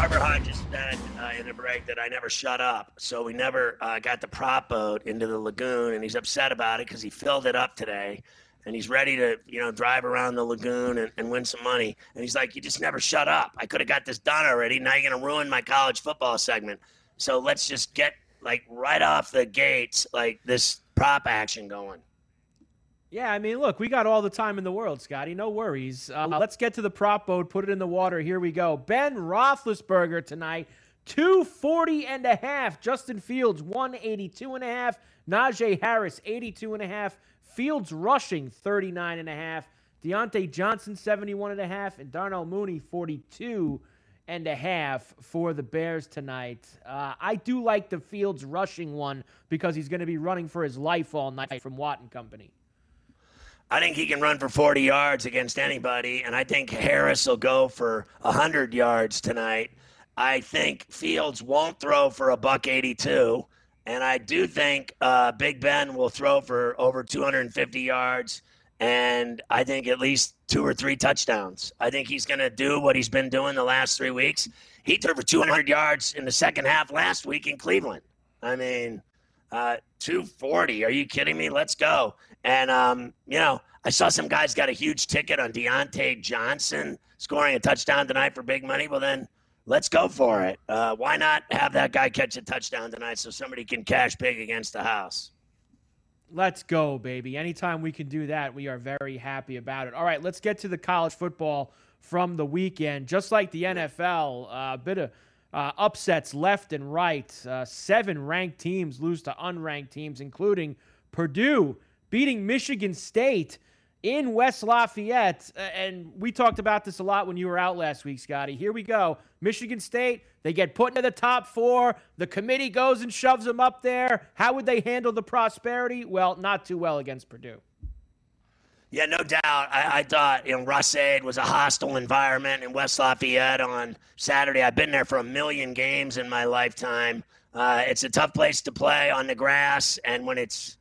Carver Hodges said uh, in the break that I never shut up. So we never uh, got the prop boat into the lagoon, and he's upset about it because he filled it up today, and he's ready to you know drive around the lagoon and, and win some money. And he's like, "You just never shut up. I could have got this done already. Now you're gonna ruin my college football segment. So let's just get like right off the gates like this prop action going." Yeah, I mean, look, we got all the time in the world, Scotty. No worries. Uh, let's get to the prop boat, put it in the water. Here we go. Ben Roethlisberger tonight, 240 and a half. Justin Fields, 182 and a half. Najee Harris, 82 and a half. Fields rushing, 39 and a half. Diontae Johnson, 71 and a half. And Darnell Mooney, 42 and a half for the Bears tonight. Uh, I do like the Fields rushing one because he's going to be running for his life all night from Watt and Company. I think he can run for 40 yards against anybody, and I think Harris will go for 100 yards tonight. I think Fields won't throw for a buck 82, and I do think uh, Big Ben will throw for over 250 yards, and I think at least two or three touchdowns. I think he's going to do what he's been doing the last three weeks. He threw for 200 yards in the second half last week in Cleveland. I mean, uh, 240. Are you kidding me? Let's go. And, um, you know, I saw some guys got a huge ticket on Diontae Johnson scoring a touchdown tonight for big money. Well, then let's go for it. Uh, why not have that guy catch a touchdown tonight so somebody can cash big against the house? Let's go, baby. Anytime we can do that, we are very happy about it. All right, let's get to the college football from the weekend. Just like the NFL, a uh, bit of uh, upsets left and right. Uh, seven ranked teams lose to unranked teams, including Purdue beating Michigan State in West Lafayette. And we talked about this a lot when you were out last week, Scotty. Here we go. Michigan State, they get put into the top four. The committee goes and shoves them up there. How would they handle the prosperity? Well, not too well against Purdue. Yeah, no doubt. I, I thought you know Ross-Ade was a hostile environment in West Lafayette on Saturday. I've been there for a million games in my lifetime. Uh, it's a tough place to play on the grass, and when it's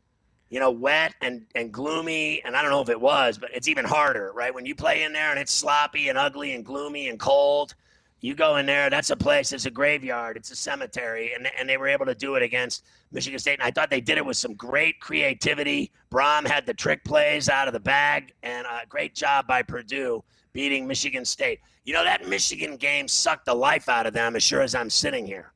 you know wet and and gloomy, and I don't know if it was, but it's even harder, right? When you play in there and it's sloppy and ugly and gloomy and cold, you go in there. That's a place. It's a graveyard. It's a cemetery, and and they were able to do it against Michigan State. And I thought they did it with some great creativity. Brohm had the trick plays out of the bag, and a great job by Purdue beating Michigan State. You know that Michigan game sucked the life out of them. As sure as I'm sitting here.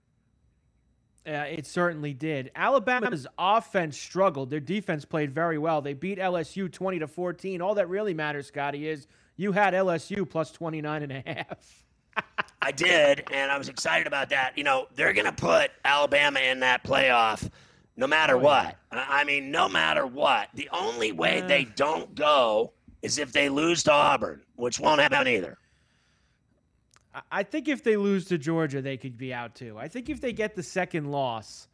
Yeah, it certainly did. Alabama's offense struggled. Their defense played very well. They beat LSU 20 to 14. All that really matters, Scotty, is you had LSU plus 29 and a half. I did, and I was excited about that. You know, they're going to put Alabama in that playoff no matter oh, what. Yeah. I mean, no matter what. The only way uh, they don't go is if they lose to Auburn, which won't happen either. I think if they lose to Georgia, they could be out too. I think if they get the second loss,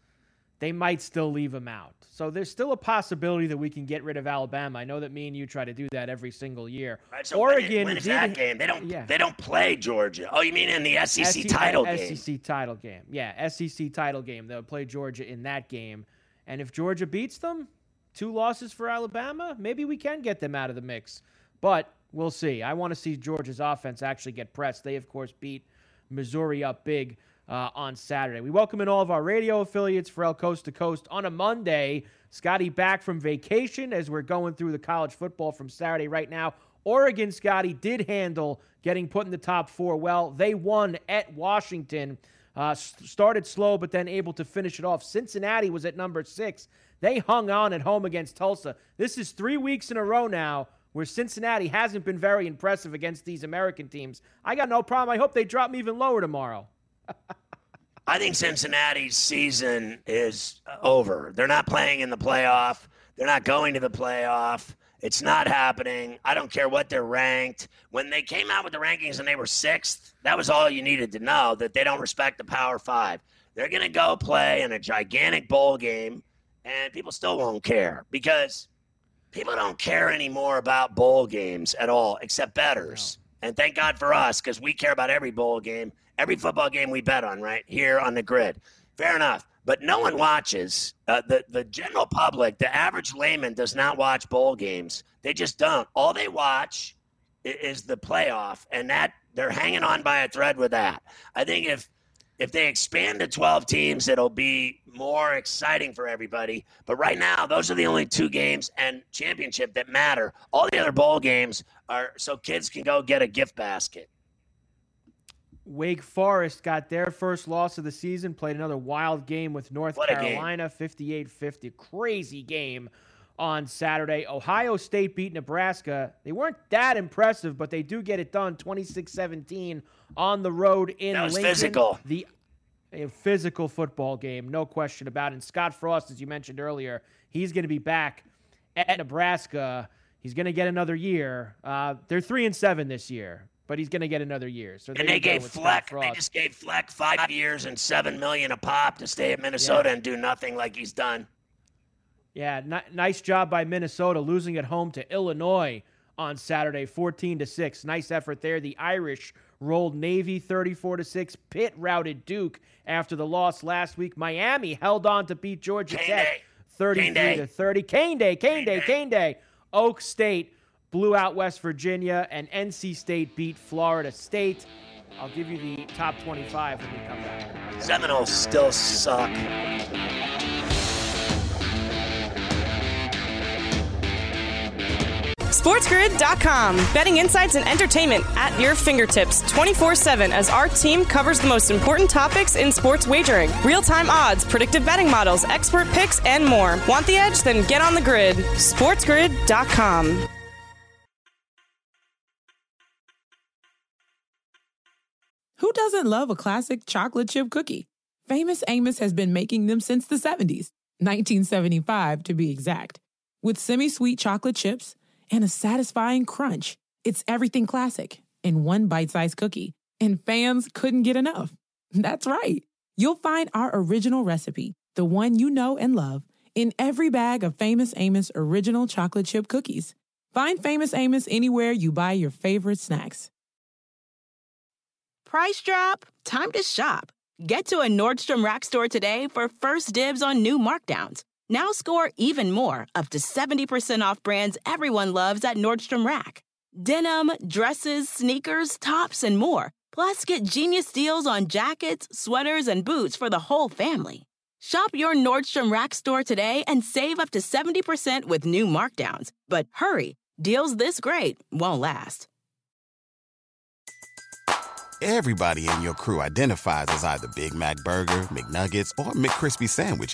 they might still leave them out. So there's still a possibility that we can get rid of Alabama. I know that me and you try to do that every single year. Right, so Oregon when is that game? They don't. Yeah. They don't play Georgia. Oh, you mean in the SEC, SEC title game? SEC title game. Yeah, SEC title game. They'll play Georgia in that game, and if Georgia beats them, two losses for Alabama, maybe we can get them out of the mix. But we'll see. I want to see Georgia's offense actually get pressed. They, of course, beat Missouri up big uh, on Saturday. We welcome in all of our radio affiliates for El Coast to Coast on a Monday. Scotty back from vacation as we're going through the college football from Saturday right now. Oregon, Scotty, did handle getting put in the top four well. They won at Washington. Uh, started slow, but then able to finish it off. Cincinnati was at number six. They hung on at home against Tulsa. This is three weeks in a row now where Cincinnati hasn't been very impressive against these American teams. I got no problem. I hope they drop me even lower tomorrow. I think Cincinnati's season is over. They're not playing in the playoff. They're not going to the playoff. It's not happening. I don't care what they're ranked. When they came out with the rankings and they were sixth, that was all you needed to know that they don't respect the Power Five. They're going to go play in a gigantic bowl game, and people still won't care because people don't care anymore about bowl games at all, except betters. And thank God for us because we care about every bowl game every football game we bet on, right here on the grid. Fair enough. But no one watches. Uh, the the general public, the average layman, does not watch bowl games. They just don't. All they watch is the playoff, and that they're hanging on by a thread with that. I think if if they expand to 12 teams, it'll be more exciting for everybody. But right now, those are the only two games and championship that matter. All the other bowl games are so kids can go get a gift basket. Wake Forest got their first loss of the season, played another wild game with North what Carolina, 58 50. Crazy game on Saturday. Ohio State beat Nebraska. They weren't that impressive, but they do get it done 26 17 on the road in that was Lincoln. physical. The a physical football game, no question about it. And Scott Frost, as you mentioned earlier, he's going to be back at Nebraska. He's going to get another year. Uh, they're three and seven this year but he's going to get another year. So and they gave Fleck, they just gave Fleck five years and seven million a pop to stay at Minnesota yeah. and do nothing like he's done. Yeah, n- nice job by Minnesota losing at home to Illinois on Saturday, 14 to six. Nice effort there. The Irish rolled Navy 34 to six. Pitt routed Duke after the loss last week. Miami held on to beat Georgia Cane Tech, Day. 33 to 30. Cane Day, Cane, Cane Day, Cane Day. Oak State blew out West Virginia, and NC State beat Florida State. I'll give you the top 25 when we come back. Seminoles still suck. SportsGrid.com. Betting insights and entertainment at your fingertips 24 7 as our team covers the most important topics in sports wagering real time odds, predictive betting models, expert picks, and more. Want the edge? Then get on the grid. SportsGrid.com. Who doesn't love a classic chocolate chip cookie? Famous Amos has been making them since the 70s, 1975 to be exact. With semi sweet chocolate chips and a satisfying crunch, it's everything classic in one bite sized cookie, and fans couldn't get enough. That's right. You'll find our original recipe, the one you know and love, in every bag of Famous Amos original chocolate chip cookies. Find Famous Amos anywhere you buy your favorite snacks. Price drop? Time to shop. Get to a Nordstrom Rack store today for first dibs on new markdowns. Now score even more, up to 70% off brands everyone loves at Nordstrom Rack. Denim, dresses, sneakers, tops, and more. Plus, get genius deals on jackets, sweaters, and boots for the whole family. Shop your Nordstrom Rack store today and save up to 70% with new markdowns. But hurry, deals this great won't last. Everybody in your crew identifies as either Big Mac Burger, McNuggets, or McCrispy Sandwich.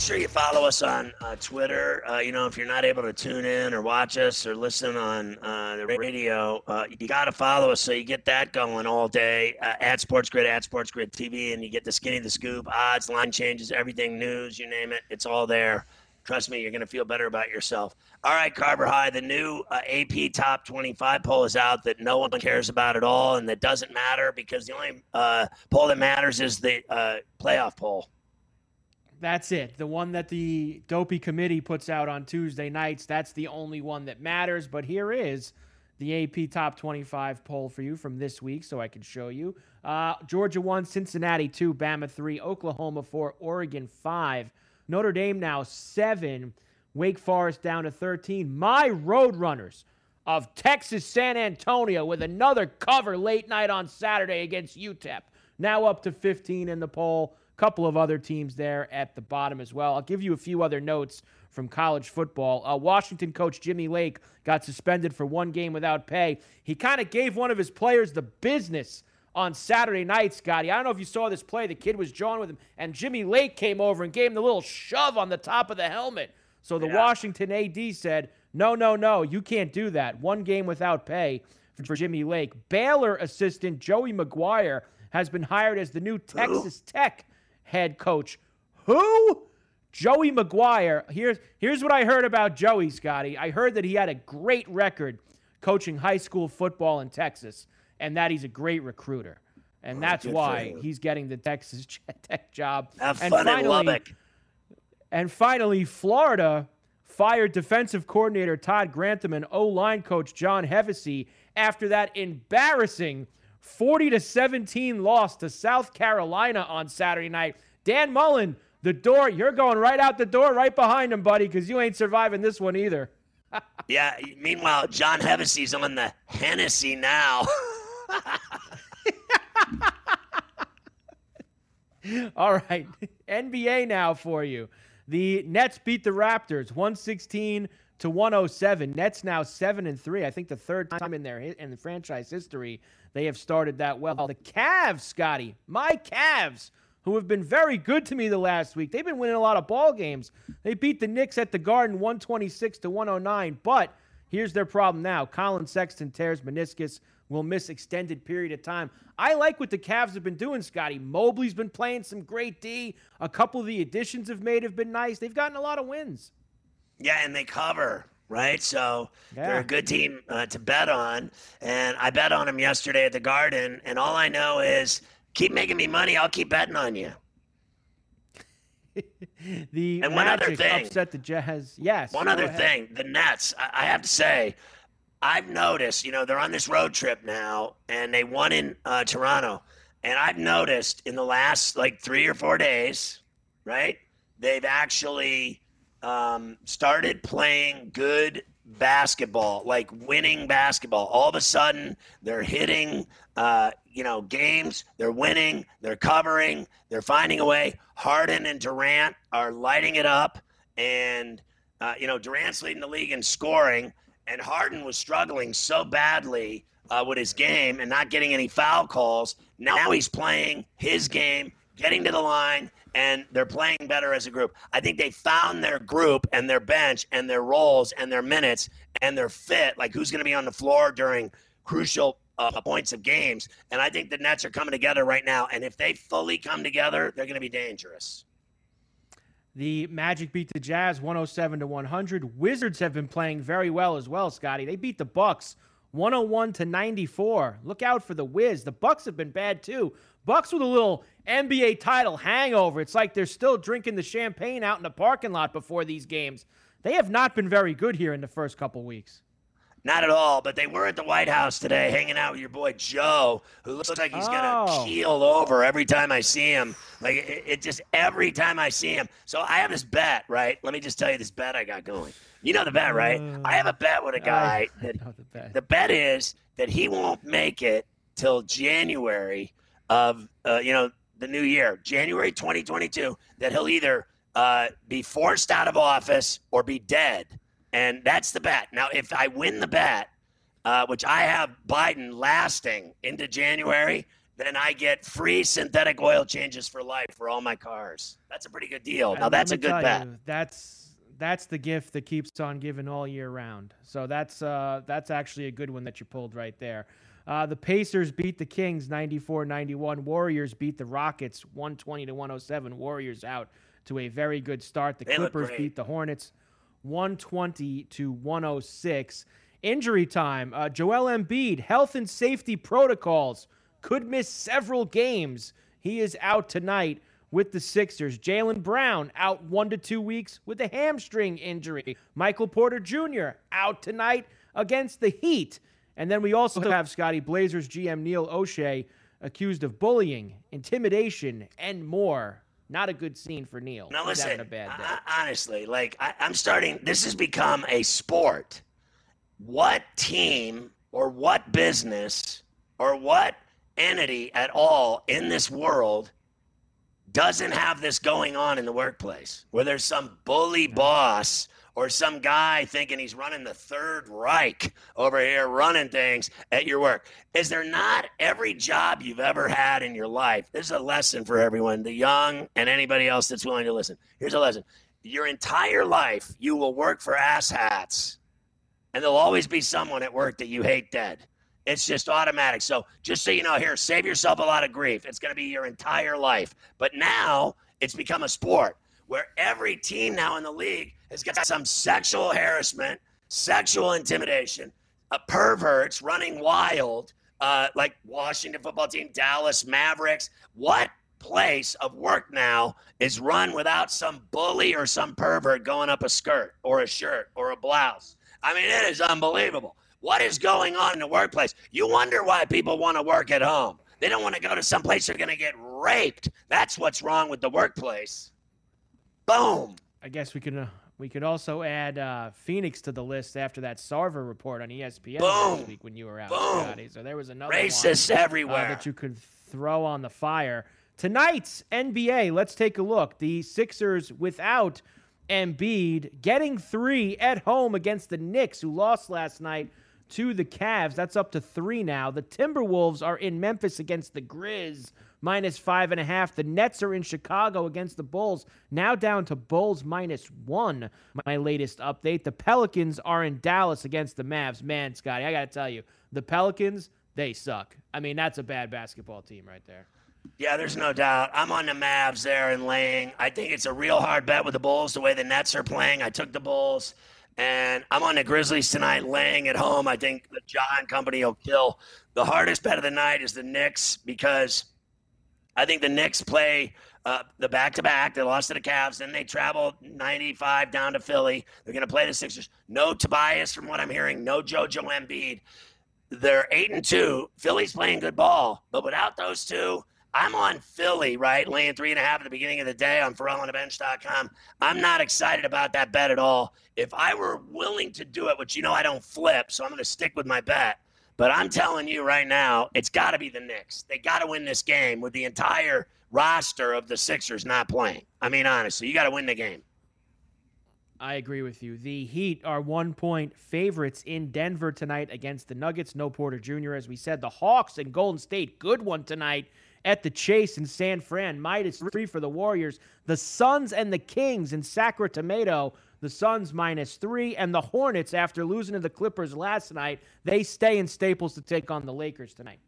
Sure you follow us on uh, Twitter. Uh, you know, if you're not able to tune in or watch us or listen on uh, the radio, uh, you got to follow us so you get that going all day uh, at Sports Grid, at Sports Grid TV, and you get the skinny, the scoop, odds, line changes, everything, news, you name it. It's all there. Trust me, you're going to feel better about yourself. All right, Carver High, the new uh, AP Top 25 poll is out that no one cares about at all and that doesn't matter because the only poll that matters is the playoff poll. That's it. The one that the Dopey Committee puts out on Tuesday nights. That's the only one that matters. But here is the AP Top 25 poll for you from this week, so I can show you. Uh, Georgia 1, Cincinnati 2, Bama 3, Oklahoma 4, Oregon 5, Notre Dame now 7, Wake Forest down to 13. My Roadrunners of Texas San Antonio with another cover late night on Saturday against UTEP, now up to 15 in the poll couple of other teams there at the bottom as well. I'll give you a few other notes from college football. Uh, Washington coach Jimmy Lake got suspended for one game without pay. He kind of gave one of his players the business on Saturday night, Scotty. I don't know if you saw this play. The kid was jawing with him, and Jimmy Lake came over and gave him the little shove on the top of the helmet. So the yeah. Washington AD said, no, no, no, you can't do that. One game without pay for Jimmy Lake. Baylor assistant Joey McGuire has been hired as the new Texas Tech head coach. Who? Joey McGuire. Here's here's what I heard about Joey, Scotty. I heard that he had a great record coaching high school football in Texas, and that he's a great recruiter. And oh, that's why he's getting the Texas Tech job. Have and fun finally, in Lubbock. And finally, Florida fired defensive coordinator Todd Grantham and O line coach John Hevesy after that embarrassing 40 to 17 loss to South Carolina on Saturday night. Dan Mullen, the door, you're going right out the door, right behind him, buddy, because you ain't surviving this one either. yeah. Meanwhile, John Hevesy's on the Hennessy now. All right. NBA now for you. The Nets beat the Raptors 116 to 107. Nets now 7 and 3. I think the third time in their in the franchise history they have started that well. The Cavs, Scotty, my Cavs, who have been very good to me the last week. They've been winning a lot of ball games. They beat the Knicks at the Garden 126 to 109, but here's their problem now. Collin Sexton tears meniscus, will miss extended period of time. I like what the Cavs have been doing, Scotty. Mobley's been playing some great D. A couple of the additions have made have been nice. They've gotten a lot of wins. Yeah, and they cover right? So yeah. they're a good team uh, to bet on. And I bet on them yesterday at the Garden. And all I know is keep making me money. I'll keep betting on you. the and one other thing, upset the Jazz. Yes. One other ahead. thing, the Nets. I, I have to say, I've noticed. You know, they're on this road trip now, and they won in uh, Toronto. And I've noticed in the last like three or four days, right? They've actually um, started playing good basketball, like winning basketball. All of a sudden, they're hitting, uh, you know, games. They're winning. They're covering. They're finding a way. Harden and Durant are lighting it up, and uh, you know, Durant's leading the league in scoring, and Harden was struggling so badly. Uh, with his game and not getting any foul calls. Now he's playing his game, getting to the line, and they're playing better as a group. I think they found their group and their bench and their roles and their minutes and their fit, like who's going to be on the floor during crucial uh, points of games. And I think the Nets are coming together right now. And if they fully come together, they're going to be dangerous. The Magic beat the Jazz 107 to 100. Wizards have been playing very well as well, Scotty. They beat the Bucks 101 to 94. Look out for the Wiz. The Bucks have been bad too. Bucks with a little NBA title hangover. It's like they're still drinking the champagne out in the parking lot before these games. They have not been very good here in the first couple weeks. Not at all, but they were at the White House today hanging out with your boy Joe, who looks like he's oh. going to keel over every time I see him. Like, it, it, just every time I see him. So I have this bet, right? Let me just tell you this bet I got going. You know the bet, right? Uh, I have a bet with a guy. that, the, bet. the bet is that he won't make it till January of, uh, you know, the new year, January 2022, that he'll either uh, be forced out of office or be dead. And that's the bet. Now, if I win the bet, uh, which I have Biden lasting into January, then I get free synthetic oil changes for life for all my cars. That's a pretty good deal. Now that's a good bet. you, that's that's the gift that keeps on giving all year round. So that's uh, that's actually a good one that you pulled right there. Uh, the Pacers beat the Kings 94-91. Warriors beat the Rockets 120 to 107. Warriors out to a very good start. The They Clippers beat the Hornets 120 to 106. Injury time. Uh, Joel Embiid, health and safety protocols, could miss several games. He is out tonight with the Sixers. Jaylen Brown out one to two weeks with a hamstring injury. Michael Porter Jr. out tonight against the Heat. And then we also have Scotty Blazers GM Neil Olshey accused of bullying, intimidation, and more. Not a good scene for Neil. Now He's listen, having a bad day. I- honestly, like I, I'm starting. This has become a sport. What team or what business or what entity at all in this world doesn't have this going on in the workplace, where there's some bully boss or some guy thinking he's running the Third Reich over here, running things at your work. Is there not every job you've ever had in your life? This is a lesson for everyone, the young and anybody else that's willing to listen. Here's a lesson. Your entire life, you will work for asshats, and there'll always be someone at work that you hate dead. It's just automatic. So just so you know, here, save yourself a lot of grief. It's going to be your entire life. But now it's become a sport where every team now in the league has got some sexual harassment, sexual intimidation, uh, perverts running wild, uh, like Washington football team, Dallas Mavericks. What place of work now is run without some bully or some pervert going up a skirt or a shirt or a blouse? I mean, it is unbelievable. What is going on in the workplace? You wonder why people want to work at home. They don't want to go to some place they're going to get raped. That's what's wrong with the workplace. Boom. I guess we could uh, we could also add uh, Phoenix to the list after that Sarver report on ESPN last Boom. week when you were out, Boom. Scotty. So there was another one, Racists uh, everywhere. that you could throw on the fire. Tonight's NBA, let's take a look. The Sixers without Embiid getting three at home against the Knicks, who lost last night to the Cavs. That's up to three now. The Timberwolves are in Memphis against the Grizz, minus five and a half. The Nets are in Chicago against the Bulls, now down to Bulls minus one. My latest update. The Pelicans are in Dallas against the Mavs. Man, Scotty, I got to tell you, the Pelicans, they suck. I mean, that's a bad basketball team right there. Yeah, there's no doubt. I'm on the Mavs there and laying. I think it's a real hard bet with the Bulls, the way the Nets are playing. I took the Bulls. And I'm on the Grizzlies tonight, laying at home. I think the John Company will kill. The hardest bet of the night is the Knicks because I think the Knicks play uh, the back to back. They lost to the Cavs. Then they travel 95 down to Philly. They're going to play the Sixers. No Tobias, from what I'm hearing. No JoJo Embiid. They're eight and two. Philly's playing good ball, but without those two, I'm on Philly, right? Laying three and a half at the beginning of the day on ForelOnTheBench.com. I'm not excited about that bet at all. If I were willing to do it, which you know I don't flip, so I'm going to stick with my bet. But I'm telling you right now, it's got to be the Knicks. They got to win this game with the entire roster of the Sixers not playing. I mean, honestly, you got to win the game. I agree with you. The Heat are one point favorites in Denver tonight against the Nuggets. No Porter Jr., as we said. The Hawks and Golden State, good one tonight at the Chase in San Fran. Midas three for the Warriors. The Suns and the Kings in Sacramento. The Suns minus three. And the Hornets, after losing to the Clippers last night, they stay in Staples to take on the Lakers tonight.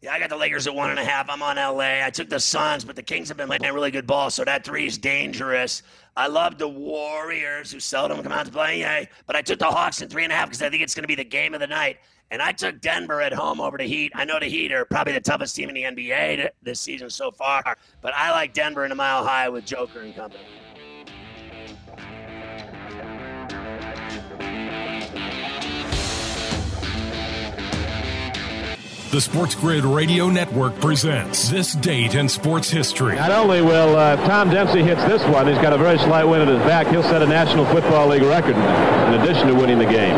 Yeah, I got the Lakers at one and a half. I'm on LA. I took the Suns, but the Kings have been playing really good ball, so that three is dangerous. I love the Warriors, who seldom come out to play, yay. But I took the Hawks in three and a half because I think it's going to be the game of the night. And I took Denver at home over the Heat. I know the Heat are probably the toughest team in the NBA this season so far, but I like Denver in a mile high with Joker and company. The Sports Grid Radio Network presents this date in sports history. Not only will uh, Tom Dempsey hits this one, he's got a very slight wind at his back. He'll set a National Football League record in addition to winning the game.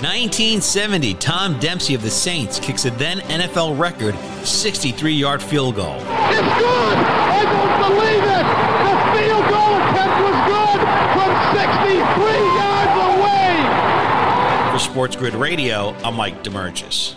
1970, Tom Dempsey of the Saints kicks a then NFL record 63 yard field goal. It's good! I don't believe it! The field goal attempt was good from 63 yards away! For Sports Grid Radio, I'm Mike Demergis.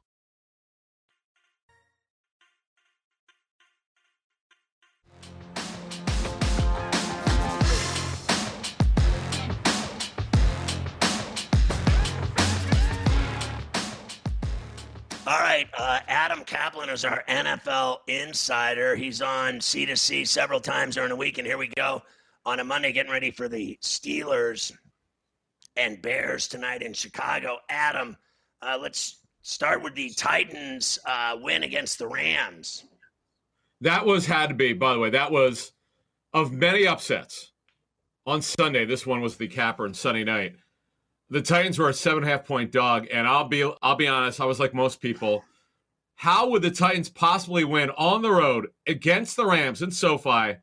All right, uh, Adam Kaplan is our NFL insider. He's on C2C several times during the week, and here we go on a Monday, getting ready for the Steelers and Bears tonight in Chicago. Adam, uh, let's start with the Titans' uh, win against the Rams. That was had to be, by the way, that was of many upsets on Sunday. This one was the capper on Sunday night the Titans were a seven and a half point dog, and I'll be I'll be honest, I was like most people. How would the Titans possibly win on the road against the Rams in SoFi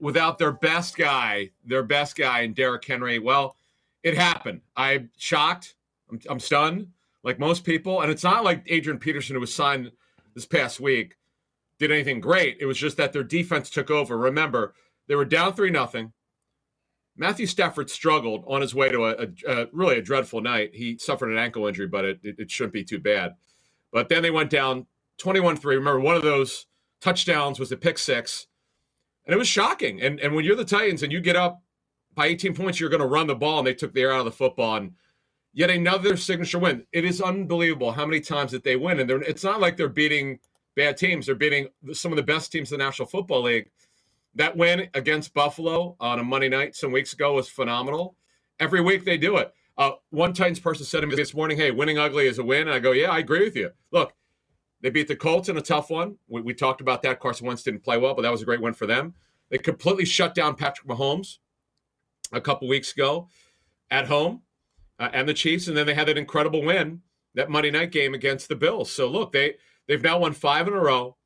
without their best guy, their best guy in Derrick Henry? Well, it happened. I'm shocked. I'm, I'm stunned, like most people. And it's not like Adrian Peterson, who was signed this past week, did anything great. It was just that their defense took over. Remember, they were down three nothing. Matthew Stafford struggled on his way to a, a, a, really a dreadful night. He suffered an ankle injury, but it, it, it shouldn't be too bad. But then they went down 21 3. Remember, one of those touchdowns was a pick six, and it was shocking. And, and when you're the Titans and you get up by 18 points, you're going to run the ball, and they took the air out of the football. And yet another signature win. It is unbelievable how many times that they win. And it's not like they're beating bad teams, they're beating some of the best teams in the National Football League. That win against Buffalo on a Monday night some weeks ago was phenomenal. Every week they do it. Uh, one Titans person said to me this morning, "Hey, winning ugly is a win." And I go, "Yeah, I agree with you." Look, they beat the Colts in a tough one. We, we talked about that. Carson Wentz didn't play well, but that was a great win for them. They completely shut down Patrick Mahomes a couple weeks ago at home uh, and the Chiefs, and then they had that incredible win that Monday night game against the Bills. So look, they they've now won five in a row.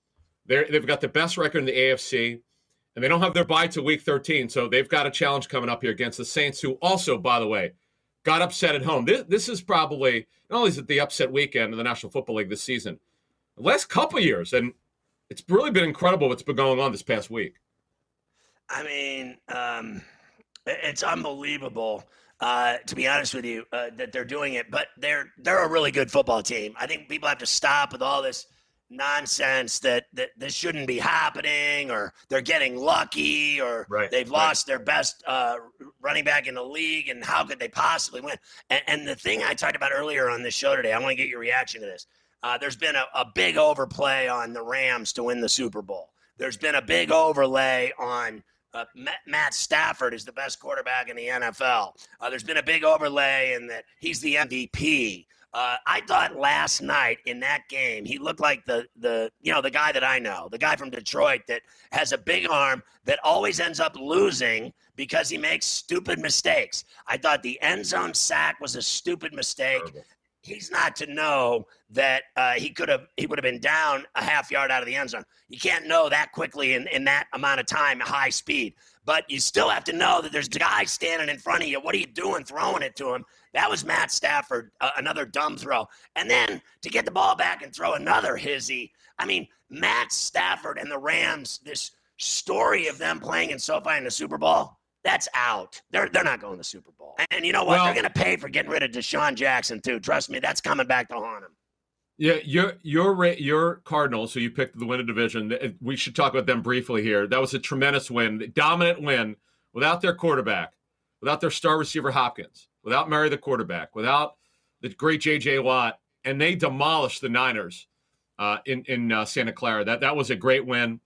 They're, they've got the best record in the AFC and they don't have their bye to week 13. So they've got a challenge coming up here against the Saints, who also, by the way, got upset at home. This, this is probably not only is it the upset weekend in the National Football League this season, the last couple years, and it's really been incredible what's been going on this past week. I mean, um, it's unbelievable. Uh, to be honest with you, uh, that they're doing it, but they're they're a really good football team. I think people have to stop with all this nonsense that, that this shouldn't be happening or they're getting lucky or right, they've lost right. their best uh, running back in the league and how could they possibly win? And, and, the thing i talked about earlier on this show today i want to get your reaction to this. Uh, there's been a, a big overplay on the rams to win the super bowl. There's been a big overlay on uh, Matt Stafford is the best quarterback in the NFL. Uh, there's been a big overlay in that he's the MVP. Uh, I thought last night in that game he looked like the the you know the guy that I know, the guy from Detroit that has a big arm that always ends up losing because he makes stupid mistakes. I thought the end zone sack was a stupid mistake. He's not to know that uh, he could have he would have been down a half yard out of the end zone. You can't know that quickly in, in that amount of time, high speed. But you still have to know that there's a guy standing in front of you. What are you doing throwing it to him? That was Matt Stafford, uh, another dumb throw. And then to get the ball back and throw another hizzy. I mean, Matt Stafford and the Rams, this story of them playing in SoFi in the Super Bowl, that's out. They're they're not going to the Super Bowl. And you know what? Well, they're going to pay for getting rid of DeSean Jackson too. Trust me, that's coming back to haunt them. Yeah, your your your Cardinals, who you picked the win of division. We should talk about them briefly here. That was a tremendous win, dominant win, without their quarterback, without their star receiver Hopkins, without Murray the quarterback, without the great J.J. Watt, and they demolished the Niners uh, in in uh, Santa Clara. That that was a great win.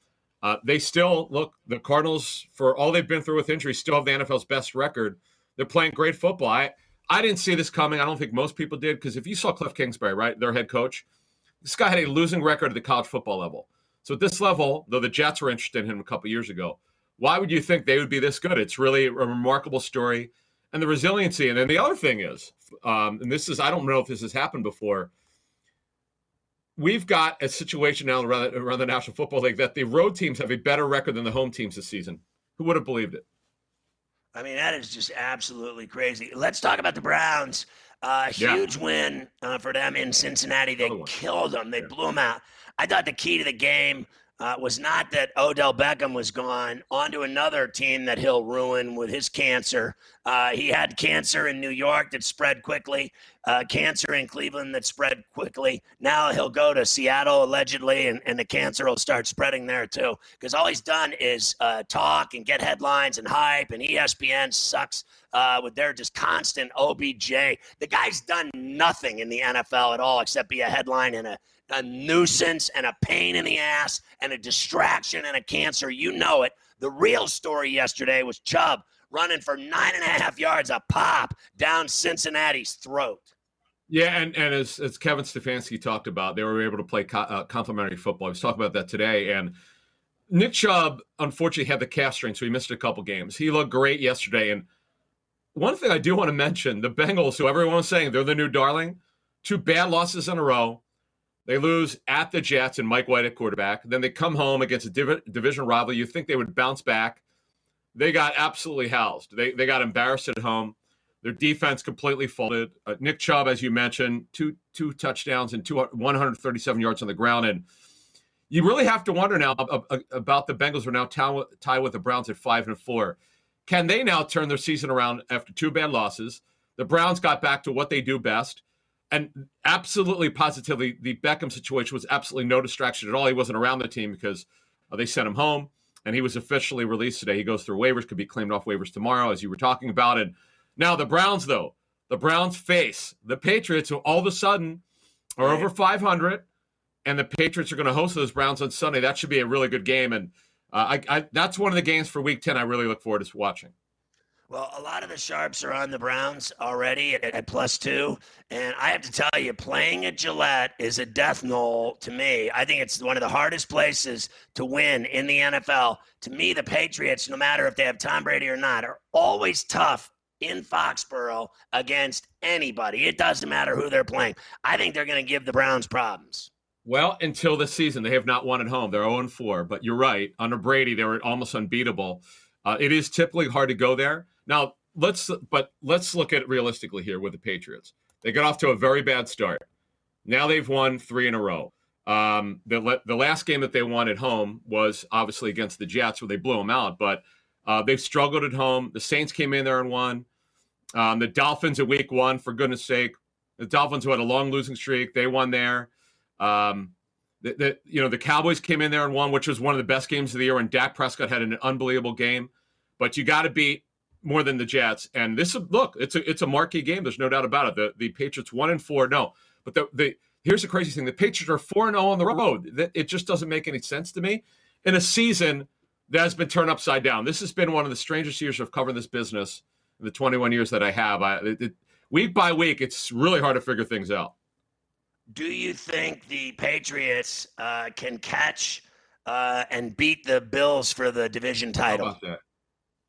Uh, they still look the Cardinals for all they've been through with injuries still have the NFL's best record. They're playing great football. I I didn't see this coming. I don't think most people did because if you saw Cliff Kingsbury, right, their head coach, this guy had a losing record at the college football level. So at this level, though the Jets were interested in him a couple years ago, why would you think they would be this good? It's really a remarkable story, and the resiliency. And then the other thing is, um, and this is I don't know if this has happened before we've got a situation now around, around the National Football League that the road teams have a better record than the home teams this season. Who would have believed it? I mean, that is just absolutely crazy. Let's talk about the Browns. Uh, huge yeah. win uh, for them in Cincinnati. They killed them. They yeah. blew them out. I thought the key to the game uh, was not that Odell Beckham was gone, onto another team that he'll ruin with his cancer. Uh, he had cancer in New York that spread quickly, uh, cancer in Cleveland that spread quickly. Now he'll go to Seattle allegedly, and, and the cancer will start spreading there too. Because all he's done is uh, talk and get headlines and hype, and ESPN sucks uh, with their just constant OBJ. The guy's done nothing in the NFL at all except be a headline and a a nuisance and a pain in the ass and a distraction and a cancer. You know it. The real story yesterday was Chubb running for nine and a half yards a pop down Cincinnati's throat. Yeah, and, and as, as Kevin Stefanski talked about, they were able to play co- uh, complementary football. I was talking about that today. And Nick Chubb, unfortunately, had the calf strain, so he missed a couple games. He looked great yesterday. And one thing I do want to mention the Bengals, who everyone was saying they're the new darling, two bad losses in a row. They lose at the Jets and Mike White at quarterback. Then they come home against a div- division rival. You think they would bounce back. They got absolutely housed. They, they got embarrassed at home. Their defense completely folded. Uh, Nick Chubb, as you mentioned, two two touchdowns and two, 137 yards on the ground. And you really have to wonder now about the Bengals are now tied with the Browns at five and four. Can they now turn their season around after two bad losses? The Browns got back to what they do best and absolutely positively, the Beckham situation was absolutely no distraction at all. He wasn't around the team because uh, they sent him home, and he was officially released today. He goes through waivers, could be claimed off waivers tomorrow, as you were talking about. And now the Browns, though, the Browns face the Patriots, who all of a sudden are over 500, and the Patriots are going to host those Browns on Sunday. That should be a really good game, and uh, I, I, that's one of the games for Week 10 I really look forward to watching. Well, a lot of the sharps are on the Browns already at, at, plus two. And I have to tell you, playing at Gillette is a death knell to me. I think it's one of the hardest places to win in the NFL. To me, the Patriots, no matter if they have Tom Brady or not, are always tough in Foxborough against anybody. It doesn't matter who they're playing. I think they're going to give the Browns problems. Well, until this season, they have not won at home. They're 0 4. But you're right. Under Brady, they were almost unbeatable. Uh, it is typically hard to go there. Now let's but let's look at it realistically here with the Patriots. They got off to a very bad start. Now they've won three in a row. Um, the the last game that they won at home was obviously against the Jets, where they blew them out. But uh, they've struggled at home. The Saints came in there and won. Um, the Dolphins at Week One, for goodness sake, the Dolphins who had a long losing streak, they won there. Um, the, the, you know the Cowboys came in there and won, which was one of the best games of the year. And Dak Prescott had an unbelievable game. But you got to beat more than the Jets. And this look, it's a it's a marquee game. There's no doubt about it. The the Patriots one and four. No, but the the here's the crazy thing: the Patriots are four and zero oh on the road. It just doesn't make any sense to me in a season that has been turned upside down. This has been one of the strangest years of covering this business in the 21 years that I have. I, it, it, week by week, it's really hard to figure things out. Do you think the Patriots uh, can catch uh, and beat the Bills for the division title?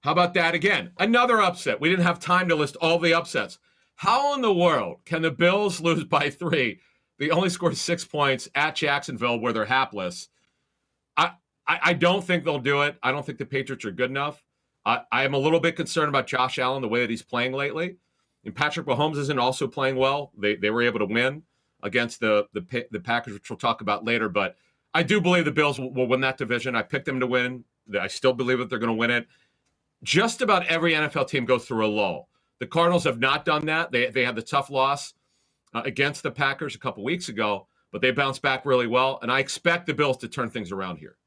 How about that again? Another upset. We didn't have time to list all the upsets. How in the world can the Bills lose by three? They only scored six points at Jacksonville where they're hapless. I, I, I don't think they'll do it. I don't think the Patriots are good enough. I, I am a little bit concerned about Josh Allen, the way that he's playing lately. And Patrick Mahomes isn't also playing well. They, they were able to win against the, the, the Packers, which we'll talk about later. But I do believe the Bills will, will win that division. I picked them to win. I still believe that they're going to win it. Just about every NFL team goes through a lull. The Cardinals have not done that. They, they had the tough loss uh, against the Packers a couple weeks ago, but they bounced back really well. And I expect the Bills to turn things around here.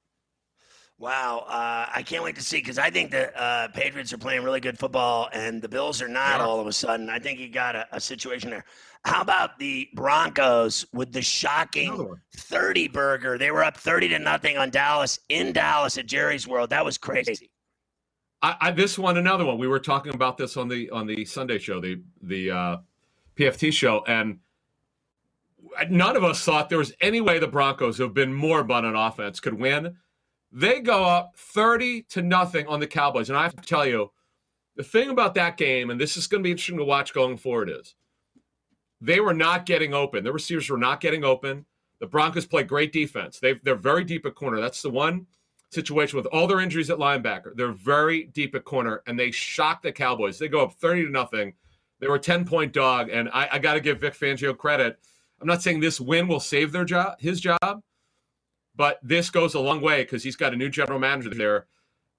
Wow, uh, I can't wait to see because I think the uh, Patriots are playing really good football and the Bills are not. Yeah. All of a sudden, I think you got a, a, situation there. How about the Broncos with the shocking thirty burger? They were up thirty to nothing on Dallas in Dallas at Jerry's World. That was crazy. I, I, this one, another one. We were talking about this on the on the Sunday show, the the uh, PFT show, and none of us thought there was any way the Broncos, who have been more abundant offense, could win they go up 30 to nothing on the Cowboys. And I have to tell you, the thing about that game, and this is going to be interesting to watch going forward, is they were not getting open. The receivers were not getting open. The Broncos play great defense. they they're very deep at corner. That's the one situation with all their injuries at linebacker. They're very deep at corner, and they shock the Cowboys. They go up 30 to nothing. They were a 10 point dog, and I, I got to give Vic Fangio credit. I'm not saying this win will save their job, his job, but this goes a long way because he's got a new general manager there,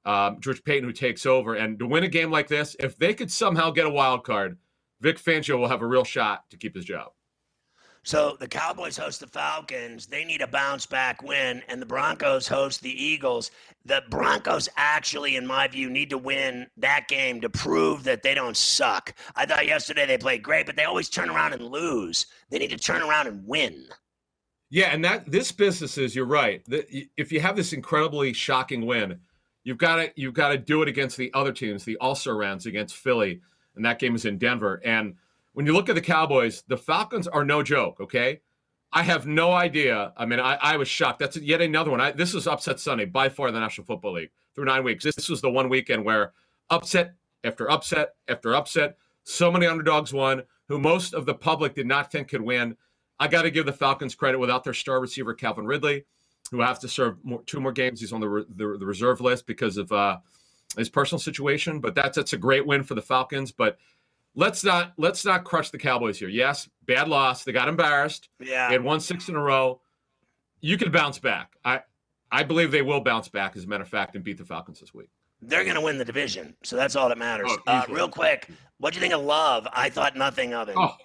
um, George Paton, who takes over. And to win a game like this, if they could somehow get a wild card, Vic Fangio will have a real shot to keep his job. So the Cowboys host the Falcons. They need a bounce back win, and the Broncos host the Eagles. The Broncos actually, in my view, need to win that game to prove that they don't suck. I thought yesterday they played great, but they always turn around and lose. They need to turn around and win. Yeah, and that this business is you're right. If you have this incredibly shocking win, you've got to you've got to do it against the other teams, the also rounds against Philly, and that game is in Denver. And when you look at the Cowboys, the Falcons are no joke. Okay, I have no idea. I mean, I, I was shocked. That's yet another one. I, this is upset Sunday by far the National Football League through nine weeks. This was the one weekend where upset after upset after upset. So many underdogs won, who most of the public did not think could win. I got to give the Falcons credit without their star receiver Calvin Ridley, who has to serve more, two more games. He's on the, the, the reserve list because of uh, his personal situation. But that's that's a great win for the Falcons. But let's not let's not crush the Cowboys here. Yes, bad loss. They got embarrassed. Yeah, they had won six in a row. You can bounce back. I I believe they will bounce back, as a matter of fact, and beat the Falcons this week. They're going to win the division, so that's all that matters. Oh, uh, real quick, what do you think of Love? I thought nothing of it. Oh,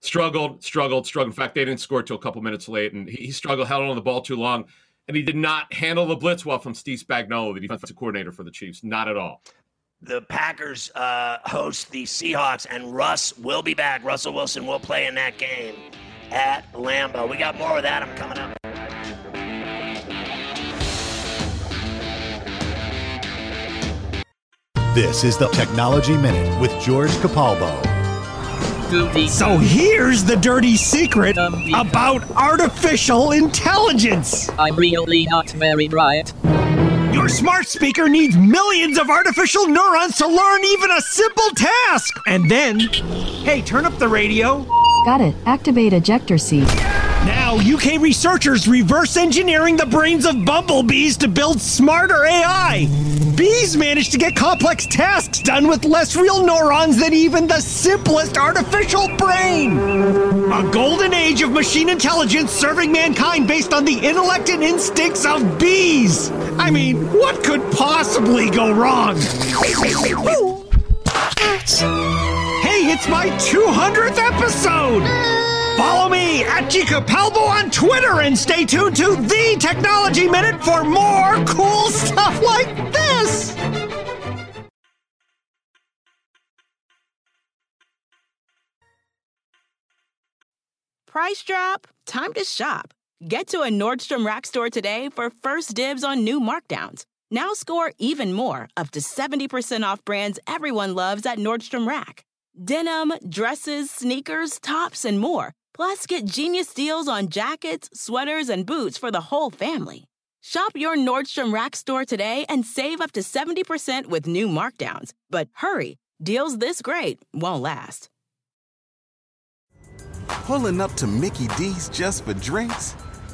struggled, struggled, struggled. In fact, they didn't score till a couple minutes late, and he, he struggled, held on the ball too long, and he did not handle the blitz well from Steve Spagnuolo, the defensive coordinator for the Chiefs. Not at all. The Packers uh, host the Seahawks, and Russ will be back. Russell Wilson will play in that game at Lambeau. We got more of that. I'm coming up. This is the Technology Minute with George Capalbo. So here's the dirty secret about artificial intelligence. I'm really not very bright. Your smart speaker needs millions of artificial neurons to learn even a simple task. And then, hey, turn up the radio. Got it. Activate ejector seat. Now, UK researchers reverse engineering the brains of bumblebees to build smarter AI. Bees manage to get complex tasks done with less real neurons than even the simplest artificial brain. A golden age of machine intelligence serving mankind based on the intellect and instincts of bees. I mean, what could possibly go wrong? Hey, it's my 200th episode! Follow me at G Capalbo on Twitter and stay tuned to The Technology Minute for more cool stuff like this. Price drop? Time to shop. Get to a Nordstrom Rack store today for first dibs on new markdowns. Now score even more, up to 70% off brands everyone loves at Nordstrom Rack. Denim, dresses, sneakers, tops, and more Plus, get genius deals on jackets, sweaters, and boots for the whole family. Shop your Nordstrom Rack store today and save up to 70% with new markdowns. But hurry, deals this great won't last. Pulling up to Mickey D's just for drinks?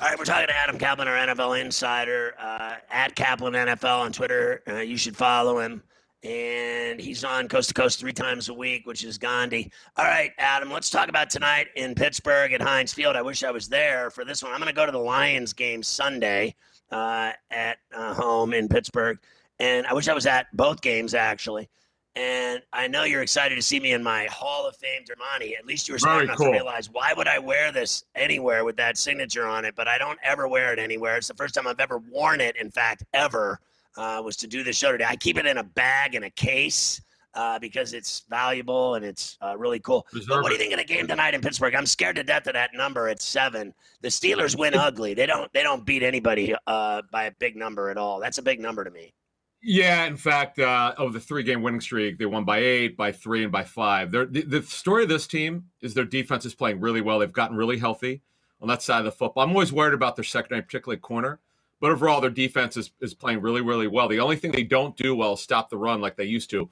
All right, we're talking to Adam Kaplan, our NFL insider, uh, at Kaplan NFL on Twitter. Uh, you should follow him. And he's on coast to coast three times a week, which is Gandhi. All right, Adam, let's talk about tonight in Pittsburgh at Heinz Field. I wish I was there for this one. I'm going to go to the Lions game Sunday uh, at uh, home in Pittsburgh. And I wish I was at both games, actually. And I know you're excited to see me in my Hall of Fame Dermani. At least you were smart Very enough cool. to realize why would I wear this anywhere with that signature on it? But I don't ever wear it anywhere. It's the first time I've ever worn it. In fact, ever uh, was to do this show today. I keep it in a bag in a case uh, because it's valuable and it's uh, really cool. What do you think of the game tonight in Pittsburgh? I'm scared to death of that number at seven. The Steelers win ugly. They don't. They don't beat anybody uh, by a big number at all. That's a big number to me. Yeah, in fact, uh, over the three-game winning streak, they won by eight, by three, and by five. The, the story of this team is their defense is playing really well. They've gotten really healthy on that side of the football. I'm always worried about their secondary, particularly corner, but overall, their defense is, is playing really, really well. The only thing they don't do well is stop the run like they used to.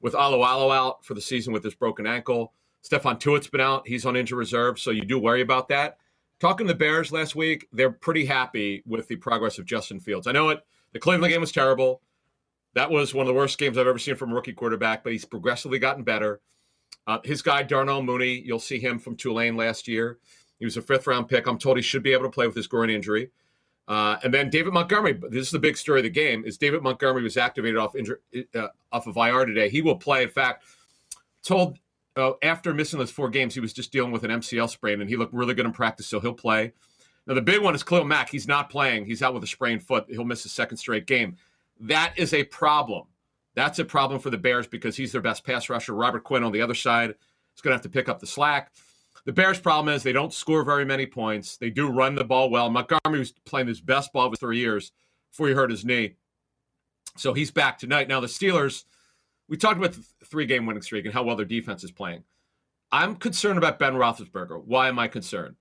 With Alualu out for the season with his broken ankle, Stephon Tuitt's been out. He's on injury reserve, so you do worry about that. Talking to the Bears last week, they're pretty happy with the progress of Justin Fields. I know it. The Cleveland game was terrible. That was one of the worst games I've ever seen from a rookie quarterback, but he's progressively gotten better. Uh, his guy, Darnell Mooney, you'll see him from Tulane last year. He was a fifth round pick. I'm told he should be able to play with his groin injury. Uh, and then David Montgomery. This is the big story of the game. Is David Montgomery was activated off injury, uh, off of IR today. He will play. In fact, told uh, after missing those four games, he was just dealing with an MCL sprain, and he looked really good in practice, so he'll play. Now the big one is Khalil Mack. He's not playing. He's out with a sprained foot. He'll miss his second straight game. That is a problem. That's a problem for the Bears because he's their best pass rusher. Robert Quinn on the other side is going to have to pick up the slack. The Bears' problem is they don't score very many points. They do run the ball well. Montgomery was playing his best ball for three years before he hurt his knee. So he's back tonight. Now, the Steelers, we talked about the three game winning streak and how well their defense is playing. I'm concerned about Ben Roethlisberger. Why am I concerned?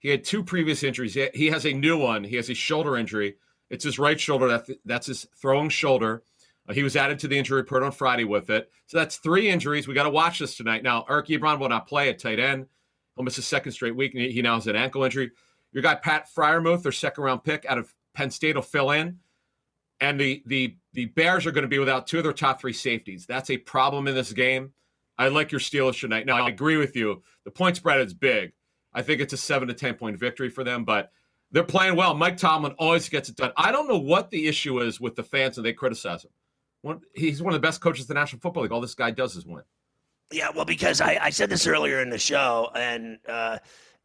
He had two previous injuries. He- He has a new one. He has a shoulder injury. It's his right shoulder. That, that's his throwing shoulder. Uh, he was added to the injury report on Friday with it. So that's three injuries. We got to watch this tonight. Now, Eric Ebron will not play at tight end. He'll miss a second straight week. He he now has an ankle injury. Your guy, Pat Freiermuth, their second round pick out of Penn State, will fill in. And the the the Bears are going to be without two of their top three safeties. That's a problem in this game. I like your Steelers tonight. Now I agree with you. The point spread is big. I think it's a seven to ten point victory for them, but they're playing well. Mike Tomlin always gets it done. I don't know what the issue is with the fans and they criticize him. One, he's one of the best coaches in the National Football League. All this guy does is win. Yeah, well, because I, I said this earlier in the show, and uh,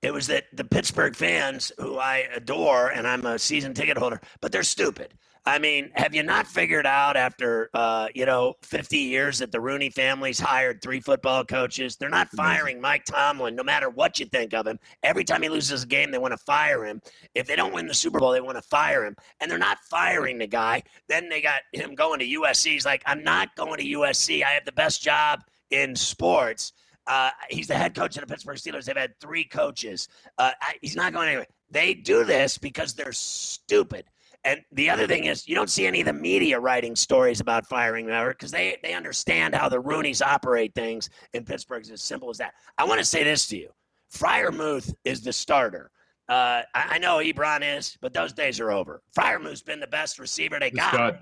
it was that the Pittsburgh fans, who I adore, and I'm a season ticket holder, but they're stupid. I mean, have you not figured out after uh, you know 50 years that the Rooney family's hired three football coaches? They're not firing Mike Tomlin, no matter what you think of him. Every time he loses a game, they want to fire him. If they don't win the Super Bowl, they want to fire him, and they're not firing the guy. Then they got him going to USC. He's like, I'm not going to USC. I have the best job in sports. Uh, he's the head coach of the Pittsburgh Steelers. They've had three coaches. Uh, I, he's not going anywhere. They do this because they're stupid. And the other thing is, you don't see any of the media writing stories about firing Maverick because they, they understand how the Roonies operate things in Pittsburgh. It's as simple as that. I want to say this to you Freiermuth is the starter. Uh, I, I know Ebron is, but those days are over. Freiermuth's been the best receiver they got. God.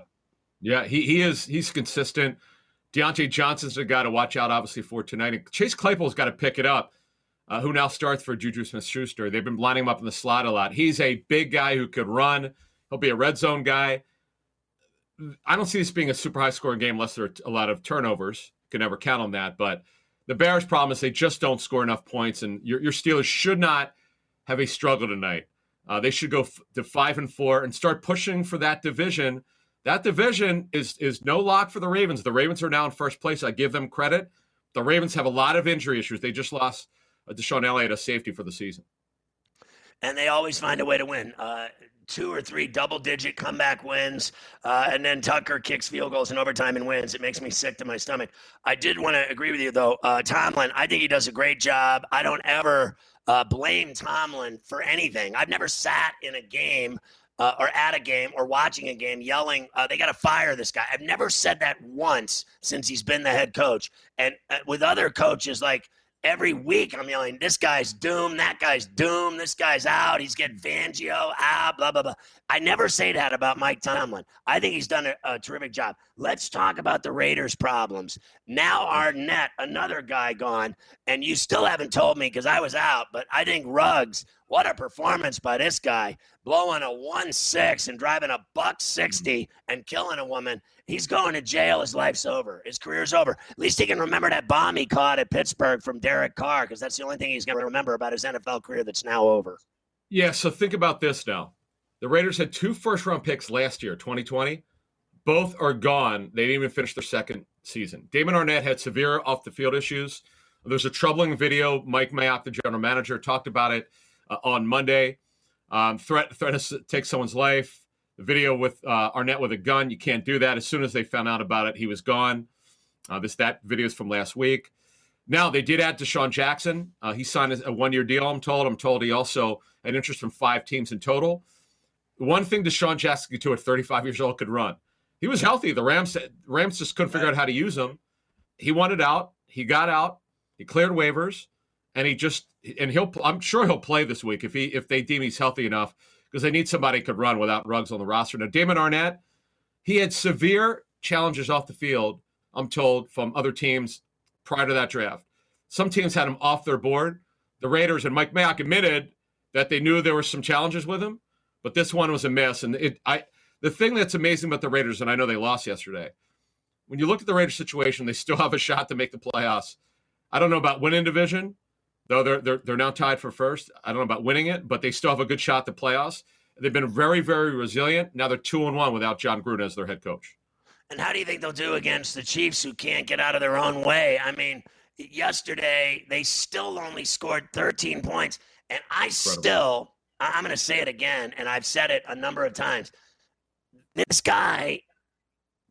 Yeah, he, he is. He's consistent. Diontae Johnson's a guy to watch out, obviously, for tonight. And Chase Claypool's got to pick it up, uh, who now starts for Juju Smith Schuster. They've been lining him up in the slot a lot. He's a big guy who could run. He'll be a red zone guy. I don't see this being a super high scoring game unless there are a lot of turnovers. You can never count on that. But the Bears' problem is they just don't score enough points, and your, your Steelers should not have a struggle tonight. Uh, they should go f- to five and four and start pushing for that division. That division is is no lock for the Ravens. The Ravens are now in first place. I give them credit. The Ravens have a lot of injury issues. They just lost uh, DeShon Elliott a safety for the season. And they always find a way to win. Uh, two or three double digit comeback wins, uh, and then Tucker kicks field goals in overtime and wins. It makes me sick to my stomach. I did want to agree with you, though. Uh, Tomlin, I think he does a great job. I don't ever uh, blame Tomlin for anything. I've never sat in a game. Uh, or at a game or watching a game yelling, uh, they got to fire this guy. I've never said that once since he's been the head coach. And uh, with other coaches, like every week I'm yelling, this guy's doomed, that guy's doomed, this guy's out, he's getting Fangio out, blah, blah, blah. I never say that about Mike Tomlin. I think he's done a, a terrific job. Let's talk about the Raiders' problems. Now mm. Arnette, another guy gone, and you still haven't told me because I was out, but I think Ruggs, what a performance by this guy, blowing a 1-6 and driving a buck 60 mm. and killing a woman. He's going to jail. His life's over. His career's over. At least he can remember that bomb he caught at Pittsburgh from Derek Carr because that's the only thing he's going to remember about his NFL career that's now over. Yeah, so think about this now. The Raiders had two first round picks last year, 2020. Both are gone. They didn't even finish their second season. Damon Arnette had severe off the field issues. There's a troubling video. Mike Mayock, the general manager, talked about it uh, on Monday. Um, threat threat to take someone's life. The video with uh, Arnette with a gun. You can't do that. As soon as they found out about it, he was gone. Uh, this that video is from last week. Now they did add DeSean Jackson. Uh, he signed a one year deal. I'm told. I'm told he also had interest from five teams in total. One thing DeSean Jackson could do at 35 years old could run. He was healthy. The Rams Rams just couldn't figure out how to use him. He wanted out. He got out. He cleared waivers, and he just and he'll. I'm sure he'll play this week if he if they deem he's healthy enough because they need somebody who could run without Ruggs on the roster. Now Damon Arnette, he had severe challenges off the field. I'm told from other teams prior to that draft. Some teams had him off their board. The Raiders and Mike Mayock admitted that they knew there were some challenges with him, but this one was a miss. And it, I, the thing that's amazing about the Raiders, and I know they lost yesterday, when you look at the Raiders situation, they still have a shot to make the playoffs. I don't know about winning division, though they're they're they're now tied for first. I don't know about winning it, but they still have a good shot to playoffs. They've been very very resilient. Now they're two and one without Jon Gruden as their head coach. And how do you think they'll do against the Chiefs who can't get out of their own way? I mean, yesterday they still only scored 13 points, and I Incredible. still I'm going to say it again, and I've said it a number of times. This guy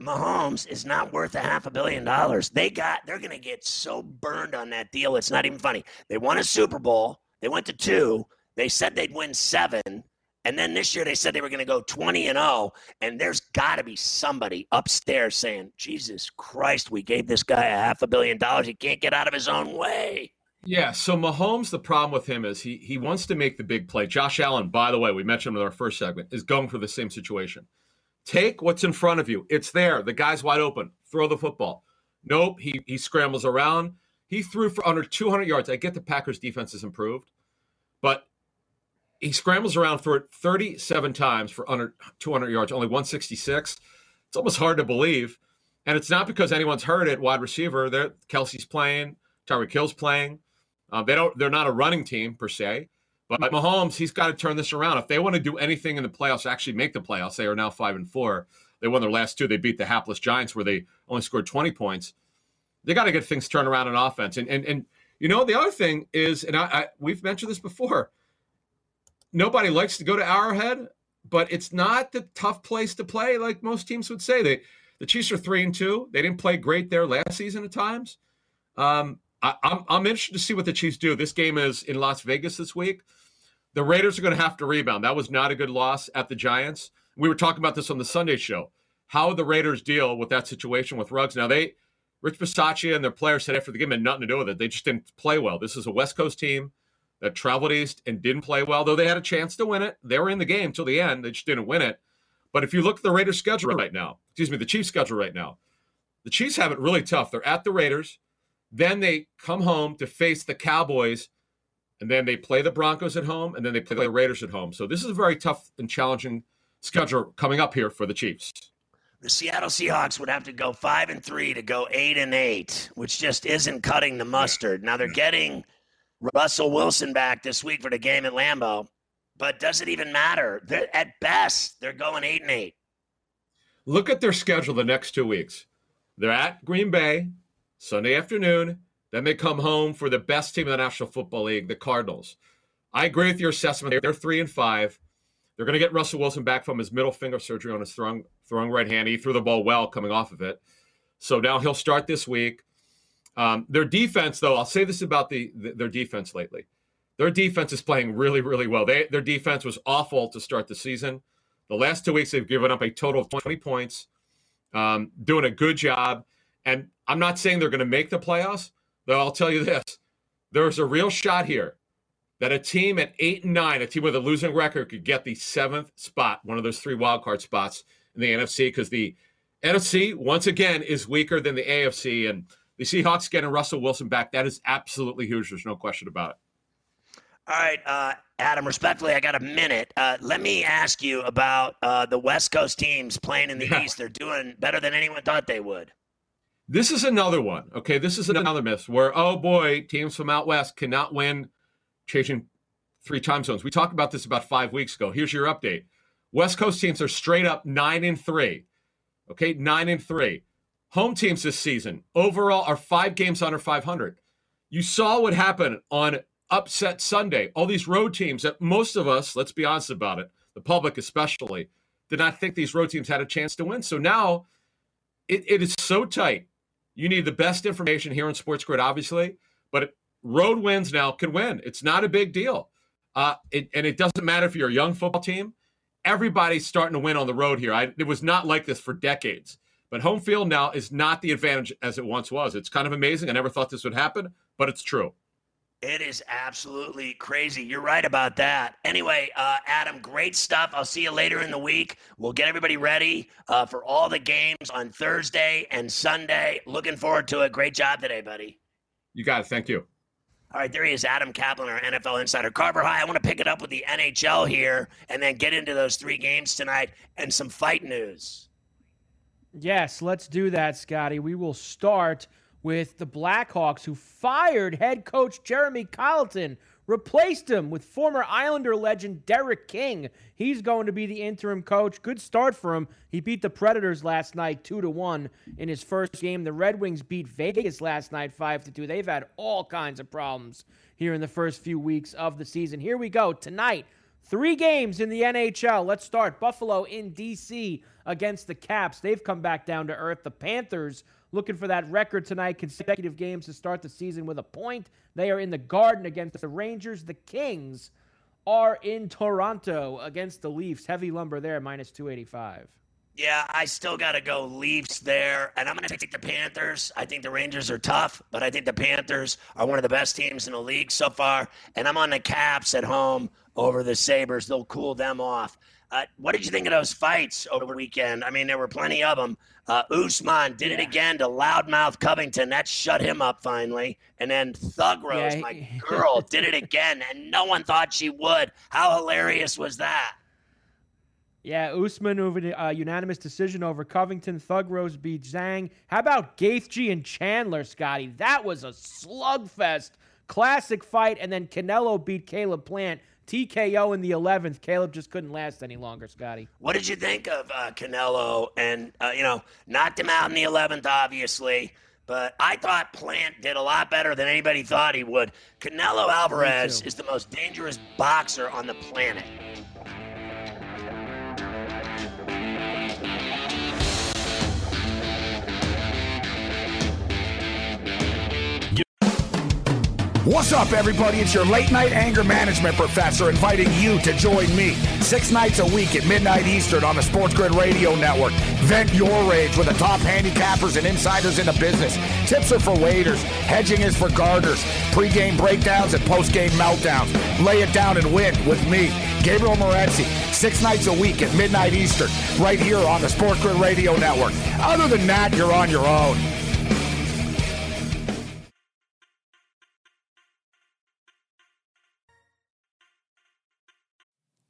Mahomes is not worth a half a billion dollars. They got they're going to get so burned on that deal. It's not even funny. They won a Super Bowl. They went to 2. They said they'd win 7. And then this year they said they were going to go 20 and 0 and there's got to be somebody upstairs saying, "Jesus Christ, we gave this guy a half a billion dollars. He can't get out of his own way." Yeah, so Mahomes, the problem with him is he he wants to make the big play. Josh Allen, by the way, we mentioned in our first segment, is going for the same situation. Take what's in front of you. It's there. The guy's wide open. Throw the football. Nope. He he scrambles around. He threw for under 200 yards. I get the Packers defense has improved, but he scrambles around for it 37 times for under 200 yards, only 166. It's almost hard to believe. And it's not because anyone's hurt at wide receiver. They're, Kelce's playing, Tyreek Hill's playing. Uh, they don't. They're not a running team per se. But Mahomes, he's got to turn this around. If they want to do anything in the playoffs, actually make the playoffs, they are now five and four. They won their last two. They beat the hapless Giants, where they only scored 20 points. They got to get things turned around on offense. And and and you know the other thing is, and I, I we've mentioned this before. Nobody likes to go to Arrowhead, but it's not the tough place to play like most teams would say. They the Chiefs are three and two. They didn't play great there last season at times. Um, I, I'm I'm interested to see what the Chiefs do. This game is in Las Vegas this week. The Raiders are going to have to rebound. That was not a good loss at the Giants. We were talking about this on the Sunday show. How the Raiders deal with that situation with Ruggs. Now they Rich Bisaccia and their players said after the game had nothing to do with it. They just didn't play well. This is a West Coast team. that traveled east and didn't play well, though they had a chance to win it. They were in the game till the end. They just didn't win it. But if you look at the Raiders' schedule right now, excuse me, the Chiefs' schedule right now, the Chiefs have it really tough. They're at the Raiders, then they come home to face the Cowboys, and then they play the Broncos at home, and then they play the Raiders at home. So this is a very tough and challenging schedule coming up here for the Chiefs. The Seattle Seahawks would have to go five and three to go eight and eight, which just isn't cutting the mustard. Now they're getting Russell Wilson back this week for the game at Lambeau, but does it even matter? They're, at best, they're going eight and eight. Look at their schedule the next two weeks. They're at Green Bay Sunday afternoon. Then they come home for the best team in the National Football League, the Cardinals. I agree with your assessment. They're three and five. They're going to get Russell Wilson back from his middle finger surgery on his throwing, throwing right hand. He threw the ball well coming off of it. So now he'll start this week. Um, their defense, though, I'll say this about the, the, their defense lately. Their defense is playing really, really well. They, their defense was awful to start the season. The last two weeks, they've given up a total of 20 points, um, doing a good job. And I'm not saying they're going to make the playoffs, though I'll tell you this there's a real shot here that a team at eight and nine, a team with a losing record, could get the seventh spot, one of those three wildcard spots in the NFC, because the NFC, once again, is weaker than the AFC. And the Seahawks getting Russell Wilson back, that is absolutely huge. There's no question about it. All right, uh, Adam, respectfully, I got a minute. Uh, let me ask you about uh, the West Coast teams playing in the yeah. East. They're doing better than anyone thought they would. This is another one. Okay, this is another myth where, oh boy, teams from out West cannot win changing three time zones. We talked about this about five weeks ago. Here's your update West Coast teams are straight up nine and three. Okay, nine and three. Home teams this season overall are five games under 500. You saw what happened on upset Sunday. All these road teams that most of us, let's be honest about it, the public especially, did not think these road teams had a chance to win. So now it, it is so tight. You need the best information here on Sports Grid, obviously, but road wins now can win. It's not a big deal. Uh, it, and it doesn't matter if you're a young football team. Everybody's starting to win on the road here. I, it was not like this for decades. But home field now is not the advantage as it once was. It's kind of amazing. I never thought this would happen, but it's true. It is absolutely crazy. You're right about that. Anyway, uh, Adam, great stuff. I'll see you later in the week. We'll get everybody ready uh, for all the games on Thursday and Sunday. Looking forward to it. Great job today, buddy. You got it. Thank you. All right, there he is, Adam Kaplan, our NFL insider. Carver High, I want to pick it up with the NHL here and then get into those three games tonight and some fight news. Yes, let's do that, Scotty. We will start with the Blackhawks, who fired head coach Jeremy Colliton, replaced him with former Islander legend Derek King. He's going to be the interim coach. Good start for him. He beat the Predators last night 2 to 1 in his first game. The Red Wings beat Vegas last night 5 to 2. They've had all kinds of problems here in the first few weeks of the season. Here we go. Tonight, three games in the NHL. Let's start Buffalo in DC against the Caps. They've come back down to earth. The Panthers looking for that record tonight, consecutive games to start the season with a point. They are in the Garden against the Rangers. The Kings are in Toronto against the Leafs. Heavy lumber there, minus 285. Yeah, I still got to go Leafs there. And I'm going to take the Panthers. I think the Rangers are tough, but I think the Panthers are one of the best teams in the league so far. And I'm on the Caps at home over the Sabres. They'll cool them off. Uh, what did you think of those fights over the weekend? I mean, there were plenty of them. Uh, Usman did it again to loudmouth Covington. That shut him up finally. And then Thug Rose, yeah, my girl, did it again, and no one thought she would. How hilarious was that? Yeah, Usman over the uh, unanimous decision over Covington. Thug Rose beat Zhang. How about Gaethje and Chandler, Scotty? That was a slugfest. Classic fight. And then Canelo beat Caleb Plant. TKO in the 11th. Caleb just couldn't last any longer, Scotty. What did you think of uh, Canelo? And, uh, you know, knocked him out in the 11th, obviously. But I thought Plant did a lot better than anybody thought he would. Canelo Alvarez is the most dangerous boxer on the planet. What's up, everybody? It's your late night anger management professor inviting you to join me six nights a week at midnight Eastern on the Sports Grid Radio Network. Vent your rage with the top handicappers and insiders in the business. Tips are for waiters, hedging is for garters, pregame breakdowns and postgame meltdowns. Lay it down and win with me, Gabriel Morency, six nights a week at midnight Eastern, right here on the Sports Grid Radio Network. Other than that, you're on your own.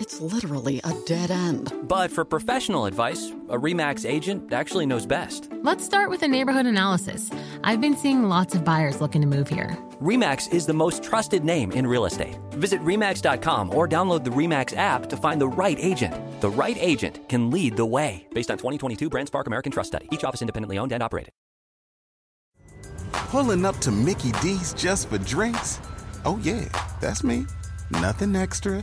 It's literally a dead end. But for professional advice, a REMAX agent actually knows best. Let's start with a neighborhood analysis. I've been seeing lots of buyers looking to move here. REMAX is the most trusted name in real estate. Visit REMAX.com or download the REMAX app to find the right agent. The right agent can lead the way. Based on 2022 BrandSpark American Trust Study, each office independently owned and operated. Pulling up to Mickey D's just for drinks? Oh, yeah, that's me. Nothing extra,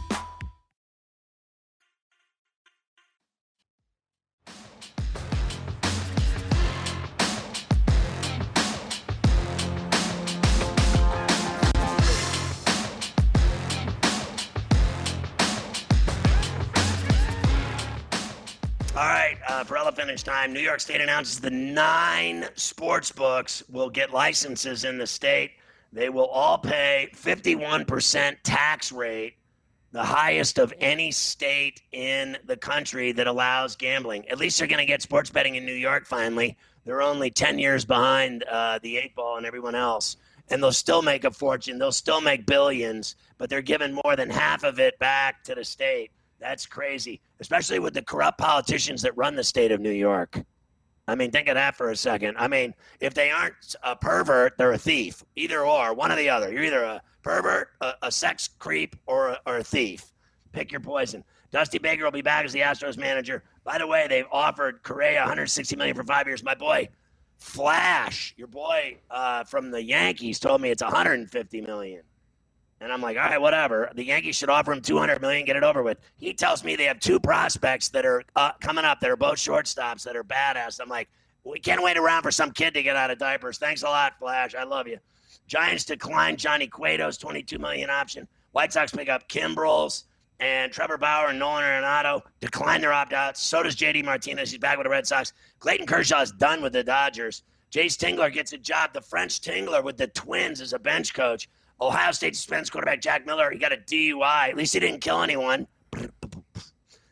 All right, uh, Perella finish time. New York State announces the nine sports books will get licenses in the state. They will all pay 51% tax rate, the highest of any state in the country that allows gambling. At least they're going to get sports betting in New York finally. They're only 10 years behind uh, the eight ball and everyone else. And they'll still make a fortune. They'll still make billions, but they're giving more than half of it back to the state. That's crazy, especially with the corrupt politicians that run the state of New York. I mean, think of that for a second. I mean, if they aren't a pervert, they're a thief. Either or, one or the other. You're either a pervert, a, a sex creep, or a, or a thief. Pick your poison. Dusty Baker will be back as the Astros manager. By the way, they've offered Correa 160 million for five years. My boy, Flash, your boy uh, from the Yankees, told me it's 150 million. And I'm like, all right, whatever. The Yankees should offer him 200 million, get it over with. He tells me they have two prospects that are uh, coming up that are both shortstops that are badass. I'm like, we can't wait around for some kid to get out of diapers. Thanks a lot, Flash. I love you. Giants decline Johnny Cueto's 22 million option. White Sox pick up Kimbrels and Trevor Bauer and Nolan Arenado decline their opt-outs. So does JD Martinez. He's back with the Red Sox. Clayton Kershaw is done with the Dodgers. Jayce Tingler gets a job. The French Tingler with the Twins as a bench coach. Ohio State suspends quarterback Jack Miller. He got a DUI. At least he didn't kill anyone.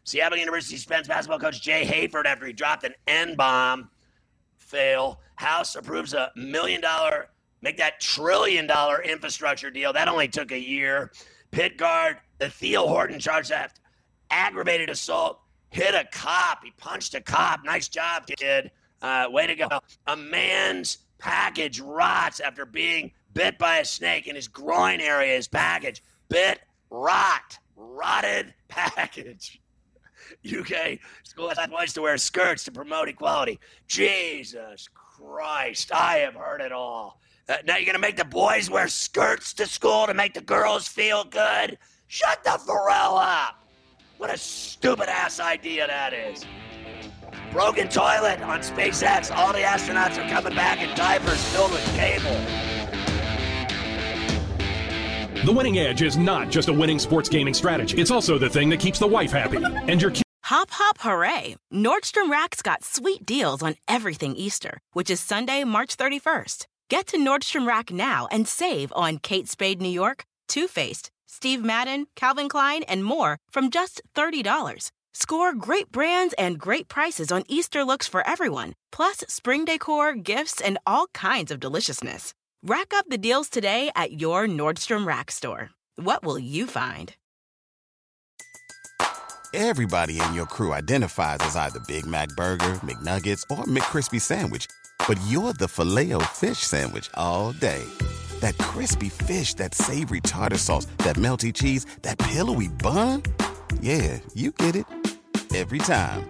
Seattle University suspends basketball coach Jay Hayford after he dropped an N bomb. Fail. House approves a million dollar, make that trillion dollar infrastructure deal. That only took a year. Pitt guard, the Theo Horton charged after aggravated assault, hit a cop. He punched a cop. Nice job, kid. Uh, way to go. A man's package rots after being bit by a snake in his groin area, his package. Bit, rot, rotted package. UK school boys to wear skirts to promote equality. Jesus Christ, I have heard it all. Uh, now you're going to make the boys wear skirts to school to make the girls feel good? Shut the Pharrell up. What a stupid ass idea that is. Broken toilet on SpaceX. All the astronauts are coming back in diapers filled with cable. The winning edge is not just a winning sports gaming strategy. It's also the thing that keeps the wife happy. And your Hop, hop, hooray! Nordstrom Rack's got sweet deals on everything Easter, which is Sunday, March 31st. Get to Nordstrom Rack now and save on Kate Spade New York, Too Faced, Steve Madden, Calvin Klein, and more from just $30. Score great brands and great prices on Easter looks for everyone, plus spring decor, gifts, and all kinds of deliciousness. Rack up the deals today at your Nordstrom Rack store. What will you find? Everybody in your crew identifies as either Big Mac Burger, McNuggets, or McCrispy Sandwich. But you're the filet fish Sandwich all day. That crispy fish, that savory tartar sauce, that melty cheese, that pillowy bun. Yeah, you get it. Every time.